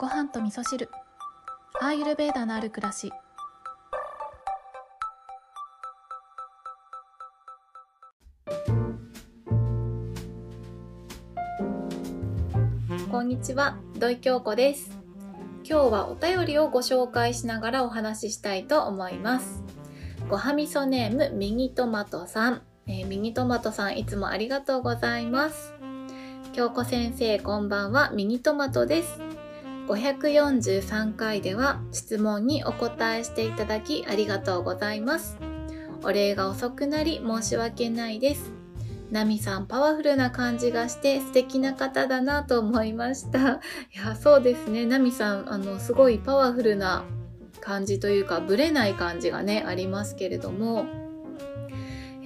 ご飯と味噌汁。アーユルベーダのある暮らし。こんにちは土井京子です。今日はお便りをご紹介しながらお話ししたいと思います。ごはみそネームミニトマトさん、えー、ミニトマトさんいつもありがとうございます。京子先生こんばんは。ミニトマトです。543回では質問にお答えしていただきありがとうございます。お礼が遅くなり申し訳ないです。ナミさんパワフルな感じがして素敵な方だなと思いました。いやそうですね。ナミさんあのすごいパワフルな感じというかぶれない感じがねありますけれども。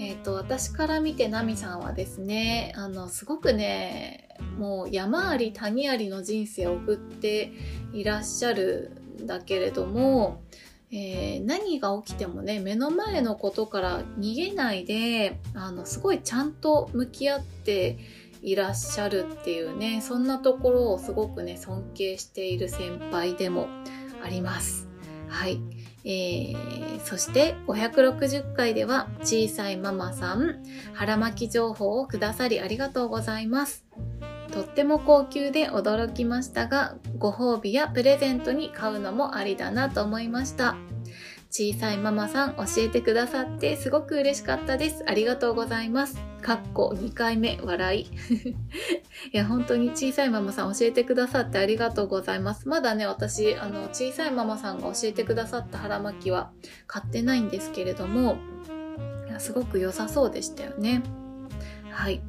えっ、ー、と私から見てナミさんはですねあのすごくねもう山あり谷ありの人生を送っていらっしゃるんだけれども、えー、何が起きてもね目の前のことから逃げないであのすごいちゃんと向き合っていらっしゃるっていうねそんなところをすごくね尊敬している先輩でもあります。はい。えー、そして560回では小さいママさん腹巻き情報をくださりありがとうございます。とっても高級で驚きましたがご褒美やプレゼントに買うのもありだなと思いました。小さいママさん教えてくださってすごく嬉しかったです。ありがとうございます。かっこ2回目笑い。いや、本当に小さいママさん教えてくださってありがとうございます。まだね、私、あの、小さいママさんが教えてくださった腹巻きは買ってないんですけれども、すごく良さそうでしたよね。はい。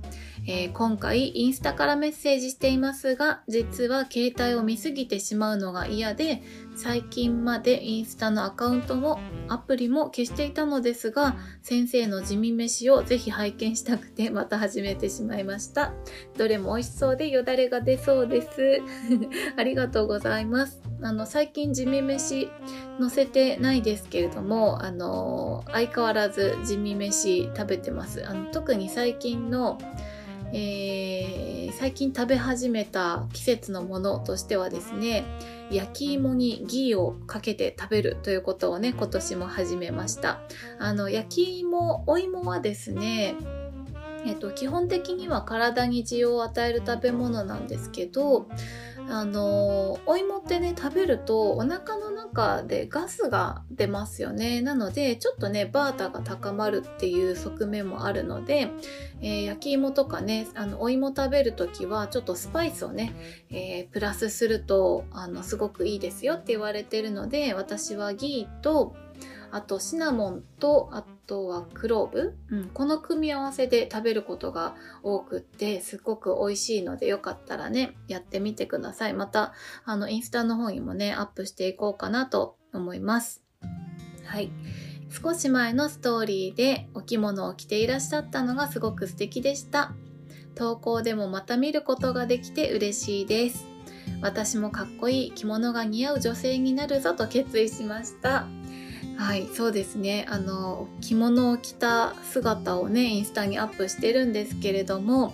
えー、今回インスタからメッセージしていますが実は携帯を見すぎてしまうのが嫌で最近までインスタのアカウントもアプリも消していたのですが先生の地味飯をぜひ拝見したくて また始めてしまいました。どれも美味しそうでよだれが出そうです。ありがとうございます。あの最近地味飯載せてないですけれどもあの相変わらず地味飯食べてます。あの特に最近のえー、最近食べ始めた季節のものとしてはですね焼き芋にギーをかけて食べるということをね今年も始めました。あの焼き芋お芋はですねえっと、基本的には体に需要を与える食べ物なんですけどあのお芋ってね食べるとお腹の中でガスが出ますよね。なのでちょっとねバータが高まるっていう側面もあるので、えー、焼き芋とかねあのお芋食べる時はちょっとスパイスをね、えー、プラスするとあのすごくいいですよって言われてるので私はギーとあとシナモンとあとはクローブ、うん、この組み合わせで食べることが多くってすっごく美味しいのでよかったらねやってみてください。またあのインスタの方にもねアップしていこうかなと思います。はい。少し前のストーリーでお着物を着ていらっしゃったのがすごく素敵でした。投稿でもまた見ることができて嬉しいです。私もかっこいい着物が似合う女性になるぞと決意しましたはいそうですね。あの着物を着た姿をねインスタにアップしてるんですけれども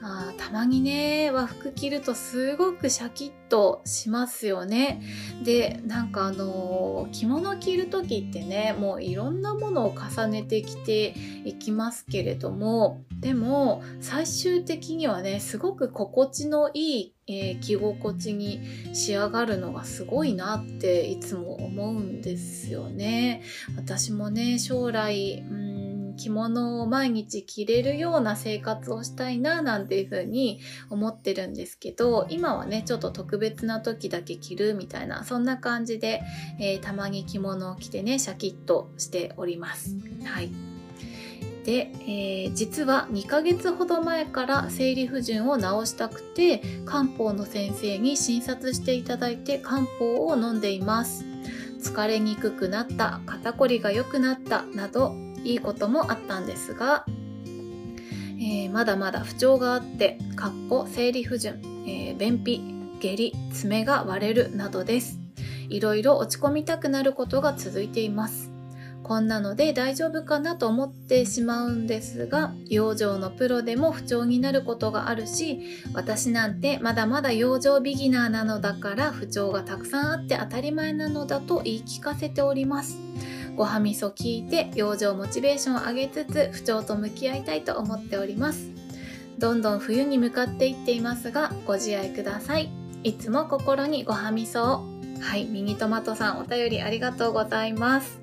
あたまにね和服着るとすごくシャキッとしますよね。でなんかあの着物着る時ってねもういろんなものを重ねてきていきますけれどもでも最終的にはねすごく心地のいい、えー、着心地に仕上がるのがすごいなっていつも思うんですよね。私もね将来、うん着物を毎日着れるような生活をしたいななんていう風に思ってるんですけど今はねちょっと特別な時だけ着るみたいなそんな感じで、えー、たまに着物を着てねシャキッとしております。はいで、えー、実は2ヶ月ほど前から生理不順を治したくて漢方の先生に診察していただいて漢方を飲んでいます疲れにくくなった肩こりが良くなったなどいいこともあったんですが、えー、まだまだ不調があってかっこ生理不順、えー、便秘下痢爪が割れるなどです。いろいろ落ち込みたくなることが続いています。こんなので大丈夫かなと思ってしまうんですが養生のプロでも不調になることがあるし私なんてまだまだ養生ビギナーなのだから不調がたくさんあって当たり前なのだと言い聞かせております。ごはみそ聞いて養生モチベーションを上げつつ不調と向き合いたいと思っております。どんどん冬に向かっていっていますがご自愛ください。いつも心にごはみそを。はいミニトマトさんお便りありがとうございます。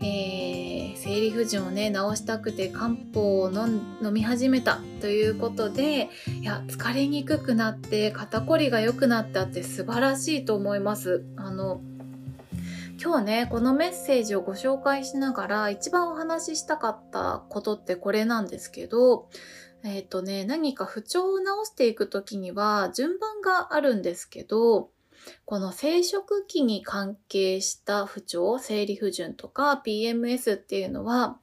えー、生理不順をね治したくて漢方を飲み始めたということでいや疲れにくくなって肩こりが良くなったって素晴らしいと思います。あの今日ねこのメッセージをご紹介しながら一番お話ししたかったことってこれなんですけどえっ、ー、とね何か不調を直していく時には順番があるんですけどこの生殖期に関係した不調、生理不順とか PMS っていうのは、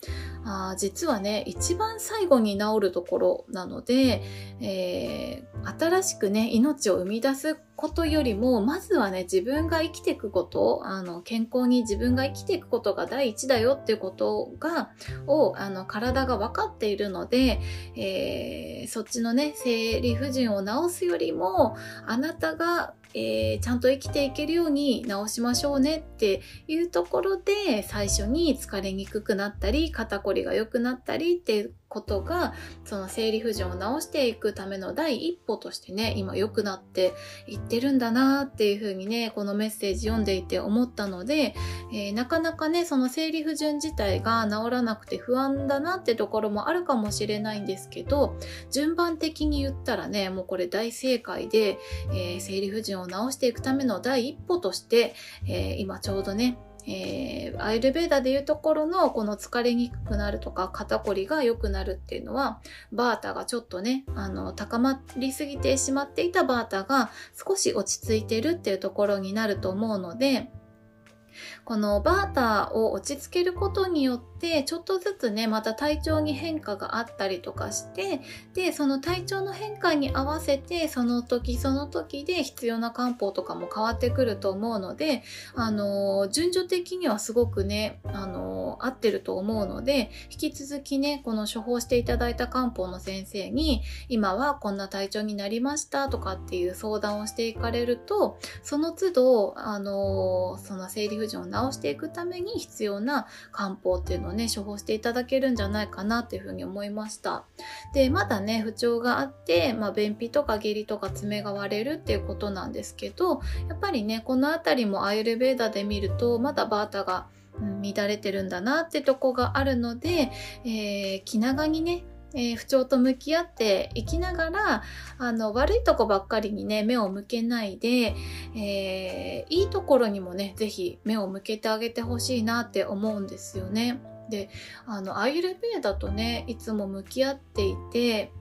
あ実はね、一番最後に治るところなので、えー、新しくね、命を生み出すことよりも、まずはね、自分が生きていくこと、あの、健康に自分が生きていくことが第一だよっていうことが、を、あの、体が分かっているので、えー、そっちのね、生理不順を治すよりも、あなたがえー、ちゃんと生きていけるように直しましょうねっていうところで最初に疲れにくくなったり肩こりが良くなったりっていうことがその生理不順を治していくための第一歩としてね今良くなっていってるんだなっていうふうにねこのメッセージ読んでいて思ったので、えー、なかなかねその生理不順自体が治らなくて不安だなってところもあるかもしれないんですけど順番的に言ったらねもうこれ大正解で、えー、生理不順を治していくための第一歩として、えー、今ちょうどねえー、アイルベーダでいうところのこの疲れにくくなるとか肩こりが良くなるっていうのはバータがちょっとねあの高まりすぎてしまっていたバータが少し落ち着いてるっていうところになると思うのでこのバーターを落ち着けることによってちょっとずつねまた体調に変化があったりとかしてでその体調の変化に合わせてその時その時で必要な漢方とかも変わってくると思うのであの順序的にはすごくねあの合ってると思うので引き続きねこの処方していただいた漢方の先生に今はこんな体調になりましたとかっていう相談をしていかれるとその都度あのその生理不順を治していくために必要な漢方っていうのをね処方していただけるんじゃないかなっていうふうに思いました。でまだね不調があって、まあ、便秘とか下痢とか爪が割れるっていうことなんですけどやっぱりねこの辺りもアイルベーダで見るとまだバータが乱れてるんだなってとこがあるので、えー、気長にねえー、不調と向き合っていきながらあの悪いとこばっかりにね目を向けないで、えー、いいところにもね是非目を向けてあげてほしいなって思うんですよね。であのアイルベーダとねいつも向き合っていて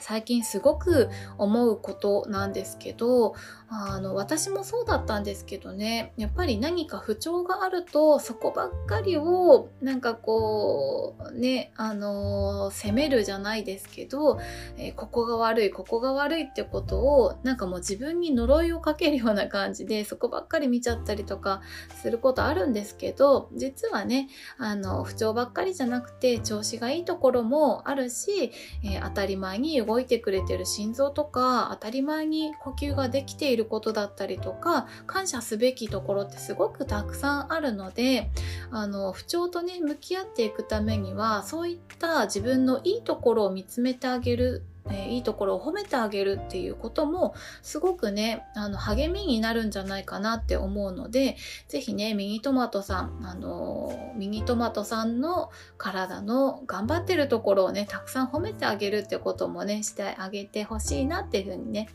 最近すごく思うことなんですけどあの私もそうだったんですけどね。やっぱり何か不調があるとそこばっかりをなんかこうねあの責めるじゃないですけど、えー、ここが悪いここが悪いってことをなんかもう自分に呪いをかけるような感じでそこばっかり見ちゃったりとかすることあるんですけど実はねあの不調ばっかりじゃなくて調子がいいところもあるし、えー、当たり前に動いてくれてる心臓とか当たり前に呼吸ができているいることだったりとか感謝すべきところってすごくたくさんあるのであの不調とね向き合っていくためにはそういった自分のいいところを見つめてあげるえ、いいところを褒めてあげるっていうこともすごくねあの励みになるんじゃないかなって思うので是非ねミニトマトさんあのミニトマトさんの体の頑張ってるところをねたくさん褒めてあげるってこともねしてあげてほしいなっていうふうにね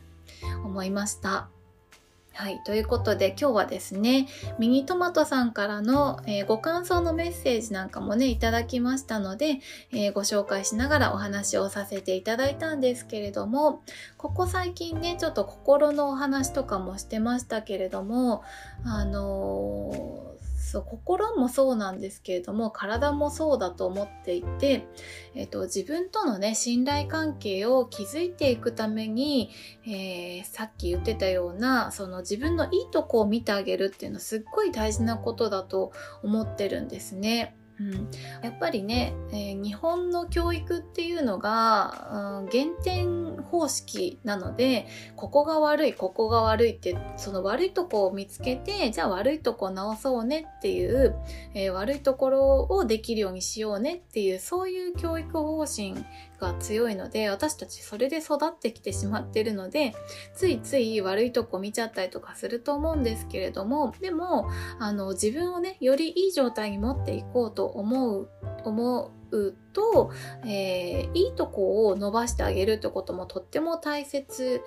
思いました。はい。ということで今日はですね、ミニトマトさんからの、えー、ご感想のメッセージなんかもね、いただきましたので、えー、ご紹介しながらお話をさせていただいたんですけれども、ここ最近ね、ちょっと心のお話とかもしてましたけれども、あのーそう心もそうなんですけれども体もそうだと思っていて、えーと、自分とのね信頼関係を築いていくために、えー、さっき言ってたようなその自分のいいとこを見てあげるっていうのはすっごい大事なことだと思ってるんですね。うん、やっぱりね、えー、日本の教育っていうのが、うん、減点方式なのでここが悪いここが悪いってその悪いとこを見つけてじゃあ悪いとこ直そうねっていう、えー、悪いところをできるようにしようねっていうそういう教育方針が強いので私たちそれで育ってきてしまってるのでついつい悪いとこ見ちゃったりとかすると思うんですけれどもでもあの自分をねよりいい状態に持っていこうと思う思うと、えー、いいとこを伸ばしてあげるってこともとっても大切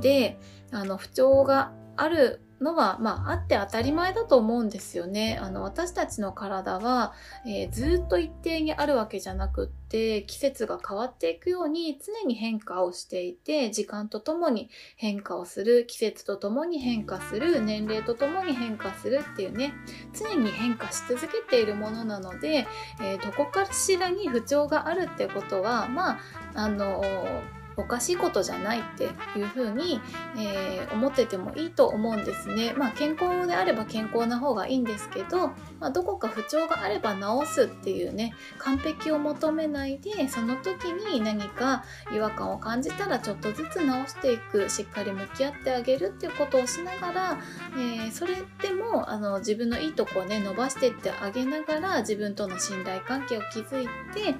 であの不調があるのは、まあ、あって当たり前だと思うんですよね。あの、私たちの体は、えー、ずっと一定にあるわけじゃなくって、季節が変わっていくように常に変化をしていて、時間とともに変化をする、季節とともに変化する、年齢とともに変化するっていうね、常に変化し続けているものなので、えー、どこかしらに不調があるってことは、まあ、あのーおかしいことじゃないっていうふうに、えー、思っててもいいと思うんですね。まあ健康であれば健康な方がいいんですけど、まあ、どこか不調があれば治すっていうね完璧を求めないでその時に何か違和感を感じたらちょっとずつ直していくしっかり向き合ってあげるっていうことをしながら、えー、それでもあの自分のいいとこをね伸ばしていってあげながら自分との信頼関係を築いて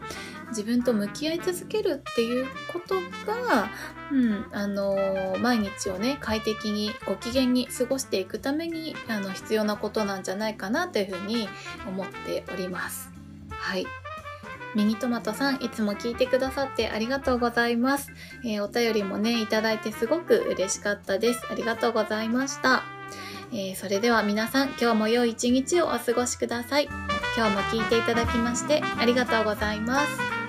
自分と向き合い続けるっていうことが、うん、あの毎日をね快適にご機嫌に過ごしていくためにあの必要なことなんじゃないかなというふうに思っております。はい。ミニトマトさん、いつも聞いてくださってありがとうございます。えー、お便りもね、いただいてすごく嬉しかったです。ありがとうございました。えー、それでは皆さん、今日も良い一日をお過ごしください。今日も聞いていただきましてありがとうございます。